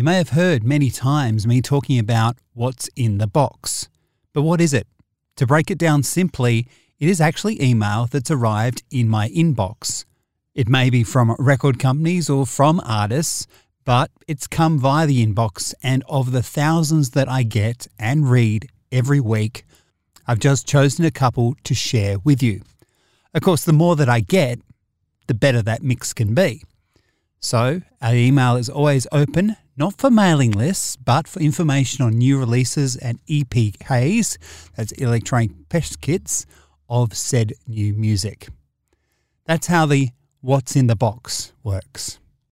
You may have heard many times me talking about what's in the box. But what is it? To break it down simply, it is actually email that's arrived in my inbox. It may be from record companies or from artists, but it's come via the inbox, and of the thousands that I get and read every week, I've just chosen a couple to share with you. Of course, the more that I get, the better that mix can be. So, our email is always open, not for mailing lists, but for information on new releases and EPKs, that's electronic press kits, of said new music. That's how the What's in the Box works.